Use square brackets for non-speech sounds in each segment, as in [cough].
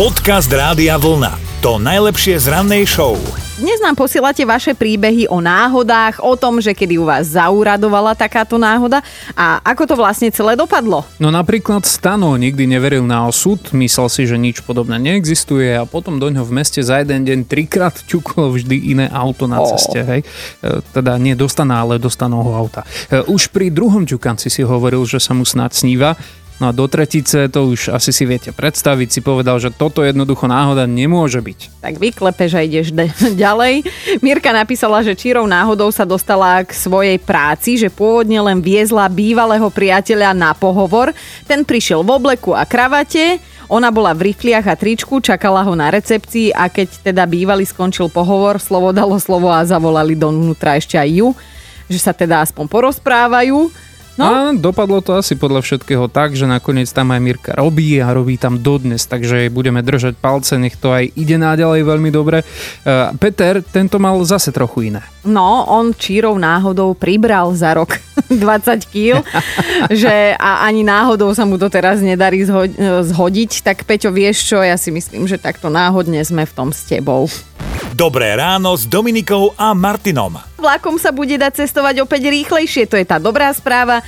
Podcast Rádia Vlna. To najlepšie z rannej show. Dnes nám posielate vaše príbehy o náhodách, o tom, že kedy u vás zauradovala takáto náhoda a ako to vlastne celé dopadlo. No napríklad Stano nikdy neveril na osud, myslel si, že nič podobné neexistuje a potom do ňoho v meste za jeden deň trikrát ťuklo vždy iné auto na ceste. Hej? E, Teda nie do Stana, ale do Stanovho auta. E, Už pri druhom ťukanci si hovoril, že sa mu snad sníva. No a do tretice, to už asi si viete predstaviť, si povedal, že toto jednoducho náhoda nemôže byť. Tak vyklepeš a ideš de- [laughs] ďalej. Mirka napísala, že čírou náhodou sa dostala k svojej práci, že pôvodne len viezla bývalého priateľa na pohovor. Ten prišiel v obleku a kravate, ona bola v rifliach a tričku, čakala ho na recepcii a keď teda bývalý skončil pohovor, slovo dalo slovo a zavolali donútra ešte aj ju, že sa teda aspoň porozprávajú. No? A dopadlo to asi podľa všetkého tak, že nakoniec tam aj Mirka robí a robí tam dodnes, takže budeme držať palce, nech to aj ide naďalej veľmi dobre. E, Peter, tento mal zase trochu iné. No, on čírov náhodou pribral za rok [laughs] 20 kg, [laughs] že a ani náhodou sa mu to teraz nedarí zho- zhodiť. Tak Peťo, vieš čo, ja si myslím, že takto náhodne sme v tom s tebou. Dobré ráno s Dominikou a Martinom. Vlakom sa bude dať cestovať opäť rýchlejšie, to je tá dobrá správa.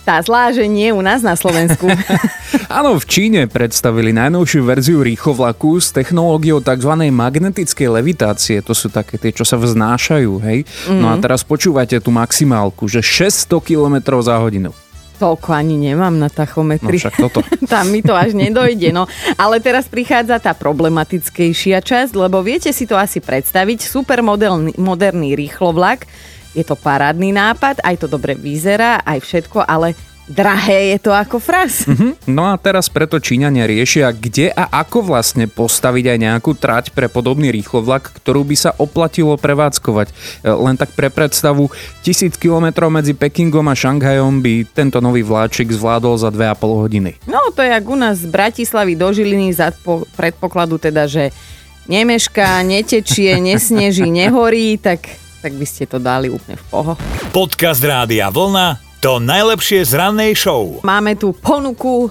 Tá zlá, že nie u nás na Slovensku. [laughs] Áno, v Číne predstavili najnovšiu verziu rýchlovlaku s technológiou tzv. magnetickej levitácie. To sú také tie, čo sa vznášajú, hej? Mm-hmm. No a teraz počúvate tú maximálku, že 600 km za hodinu. Toľko ani nemám na No tachometri. však toto. [laughs] Tam mi to až nedojde. No. Ale teraz prichádza tá problematickejšia časť, lebo viete si to asi predstaviť. Super modelný, moderný rýchlovlak. Je to parádny nápad, aj to dobre vyzerá, aj všetko, ale drahé je to ako fras. Hm? No a teraz preto Číňania riešia, kde a ako vlastne postaviť aj nejakú trať pre podobný rýchlovlak, ktorú by sa oplatilo prevádzkovať. E, Len tak pre predstavu, tisíc kilometrov medzi Pekingom a Šanghajom by tento nový vláčik zvládol za 2,5 hodiny. No to je jak u nás z Bratislavy do Žiliny za po- predpokladu teda, že nemešká, netečie, [laughs] nesneží, nehorí, tak, tak by ste to dali úplne v poho. Podcast Rádia Vlna. To najlepšie z rannej show. Máme tu ponuku.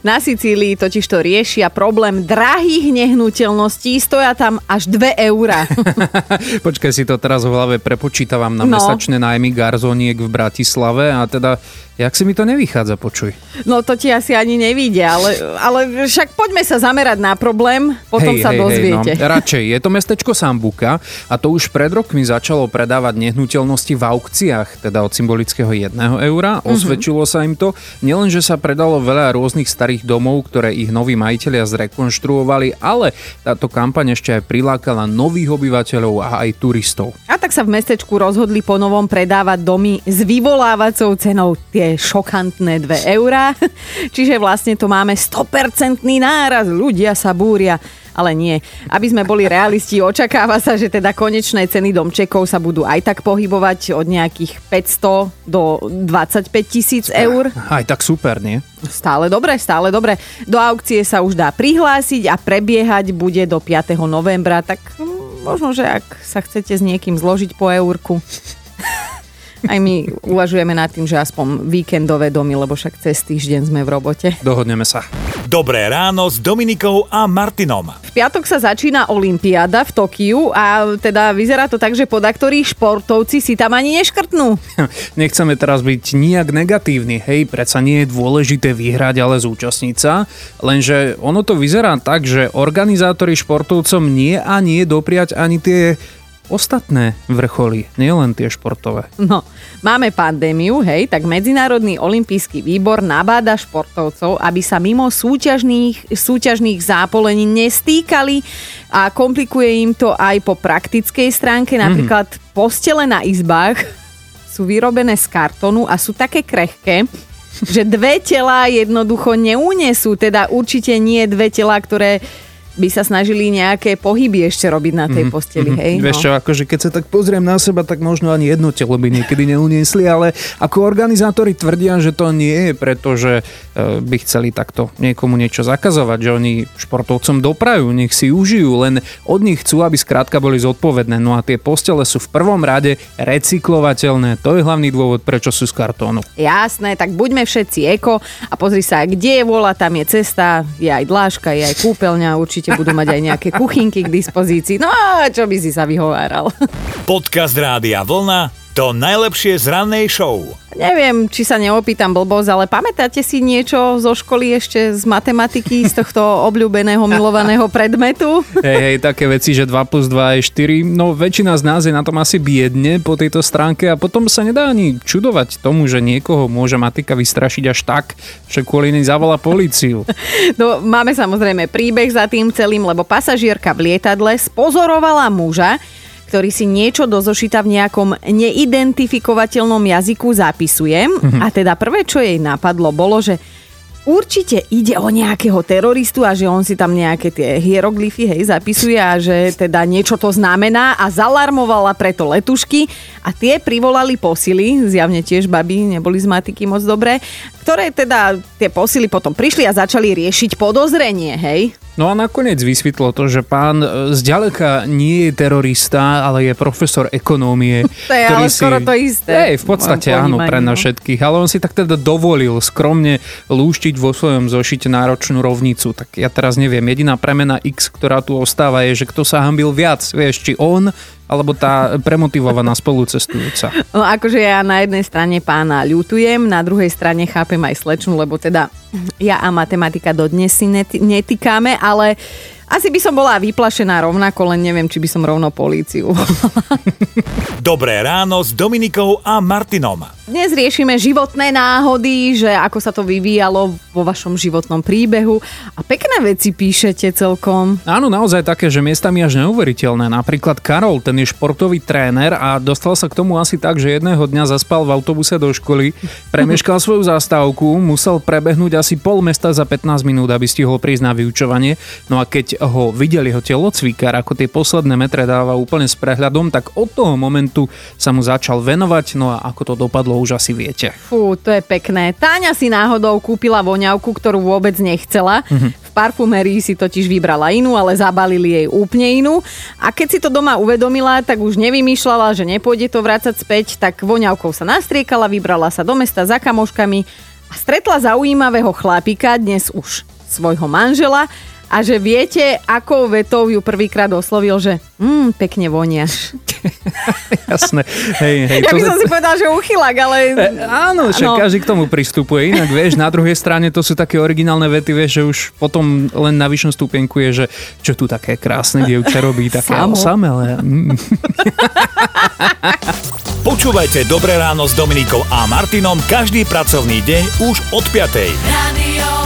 Na Sicílii totiž to riešia problém drahých nehnuteľností, stoja tam až 2 eurá. [laughs] Počkaj si to teraz v hlave prepočítavam na No. mesačné nájmy garzoniek v Bratislave a teda, jak si mi to nevychádza, počuj. No to ti asi ani nevíde, ale, ale však poďme sa zamerať na problém, potom sa dozviete. no, [laughs] radšej, je to mestečko Sambuka a to už pred rokmi začalo predávať nehnuteľnosti v aukciách, teda od symbolického 1 eura. Mhm. Osvedčilo sa im to. Nielen, že sa predalo veľa rôznych starých domov, ktoré ich noví majiteľia zrekonštruovali, ale táto kampaň ešte aj prilákala nových obyvateľov a aj turistov. A tak sa v mestečku rozhodli po novom predávať domy s vyvolávacou cenou tie šokantné 2 eurá. [laughs] Čiže vlastne to máme 100% náraz, ľudia sa búria. Ale nie. Aby sme boli realisti, očakáva sa, že teda konečné ceny domčekov sa budú aj tak pohybovať od nejakých 500 do 25 tisíc eur. Aj tak super, nie? Stále dobre, stále dobre. Do aukcie sa už dá prihlásiť a prebiehať bude do 5. novembra, tak možno, že ak sa chcete s niekým zložiť po eurku. Aj my uvažujeme nad tým, že aspoň víkendové domy, lebo však cez týždeň sme v robote. Dohodneme sa. Dobré ráno s Dominikou a Martinom. V piatok sa začína Olympiáda v Tokiu a teda vyzerá to tak, že podaktorí športovci si tam ani neškrtnú. [laughs] Nechceme teraz byť nijak negatívni, hej, predsa nie je dôležité vyhrať, ale zúčastniť sa, lenže ono to vyzerá tak, že organizátori športovcom nie a nie dopriať ani tie ostatné vrcholy, nielen tie športové. No, máme pandémiu, hej, tak Medzinárodný olimpijský výbor nabáda športovcov, aby sa mimo súťažných, súťažných zápolení nestýkali a komplikuje im to aj po praktickej stránke. Napríklad mm-hmm. postele na izbách sú vyrobené z kartónu a sú také krehké, že dve tela jednoducho neunesú, teda určite nie dve tela, ktoré by sa snažili nejaké pohyby ešte robiť na tej posteli, hej? Mhm, Vieš no. čo, akože keď sa tak pozriem na seba, tak možno ani jedno telo by niekedy neuniesli, ale ako organizátori tvrdia, že to nie je preto, že e, by chceli takto niekomu niečo zakazovať, že oni športovcom doprajú, nech si užijú, len od nich chcú, aby skrátka boli zodpovedné. No a tie postele sú v prvom rade recyklovateľné. To je hlavný dôvod, prečo sú z kartónu. Jasné, tak buďme všetci eko a pozri sa, kde je vola, tam je cesta, je aj dláška, je aj kúpeľňa, určite budú mať aj nejaké kuchynky k dispozícii. No a čo by si sa vyhováral? Podcast Rádia Vlna to najlepšie z rannej show. Neviem, či sa neopýtam blbosť, ale pamätáte si niečo zo školy ešte z matematiky, z tohto [laughs] obľúbeného, milovaného predmetu? Hej, hej, také veci, že 2 plus 2 je 4. No väčšina z nás je na tom asi biedne po tejto stránke a potom sa nedá ani čudovať tomu, že niekoho môže matika vystrašiť až tak, že kvôli nej zavolá políciu. [laughs] No, máme samozrejme príbeh za tým celým, lebo pasažierka v lietadle spozorovala muža, ktorý si niečo do zošita v nejakom neidentifikovateľnom jazyku zapisuje. A teda prvé, čo jej napadlo, bolo, že určite ide o nejakého teroristu a že on si tam nejaké tie hieroglyfy hej, zapisuje a že teda niečo to znamená a zalarmovala preto letušky a tie privolali posily, zjavne tiež baby neboli z matiky moc dobré, ktoré teda tie posily potom prišli a začali riešiť podozrenie, hej. No a nakoniec vysvetlo to, že pán e, zďaleka nie je terorista, ale je profesor ekonómie. [laughs] To je ale skoro to isté. Hej, v podstate áno, pre nás no. všetkých. Ale on si tak teda dovolil skromne lúštiť vo svojom zošite náročnú rovnicu. Tak ja teraz neviem, jediná premena X, ktorá tu ostáva je, že kto sa hambil viac. Vieš, či on, alebo tá premotivovaná spolucestujúca. No akože ja na jednej strane pána ľutujem, na druhej strane chápem aj slečnu, lebo teda ja a matematika dodnes si nety- netýkame, ale asi by som bola vyplašená rovnako, len neviem, či by som rovno políciu. Dobré ráno s Dominikou a Martinom. Dnes riešime životné náhody, že ako sa to vyvíjalo vo vašom životnom príbehu a pekné veci píšete celkom. Áno, naozaj také, že miestami až neuveriteľné. Napríklad Karol, ten je športový tréner a dostal sa k tomu asi tak, že jedného dňa zaspal v autobuse do školy, premeškal [laughs] svoju zastávku, musel prebehnúť asi pol mesta za 15 minút, aby stihol prísť na vyučovanie. No a keď ho videl jeho telocvikár, ako tie posledné metre dáva úplne s prehľadom, tak od toho momentu sa mu začal venovať, no a ako to dopadlo už asi viete. Fú, to je pekné. Táňa si náhodou kúpila voňavku, ktorú vôbec nechcela. V parfumerii si totiž vybrala inú, ale zabalili jej úplne inú. A keď si to doma uvedomila, tak už nevymýšľala, že nepôjde to vrácať späť, tak voňavkou sa nastriekala, vybrala sa do mesta za kamoškami a stretla zaujímavého chlapika, dnes už svojho manžela, a že viete, akou vetou ju prvýkrát oslovil, že mm, pekne voniaš. [laughs] Jasné. Hej, hej, Ja to- by som si povedal, že uchylak, ale... E, áno, však Áno. každý k tomu pristupuje. Inak vieš, na druhej strane to sú také originálne vety, vieš, že už potom len na vyššom stupienku je, že čo tu také krásne dievča robí, také Samo. osamelé. Mm. [laughs] Počúvajte Dobré ráno s Dominikou a Martinom každý pracovný deň už od 5. Radio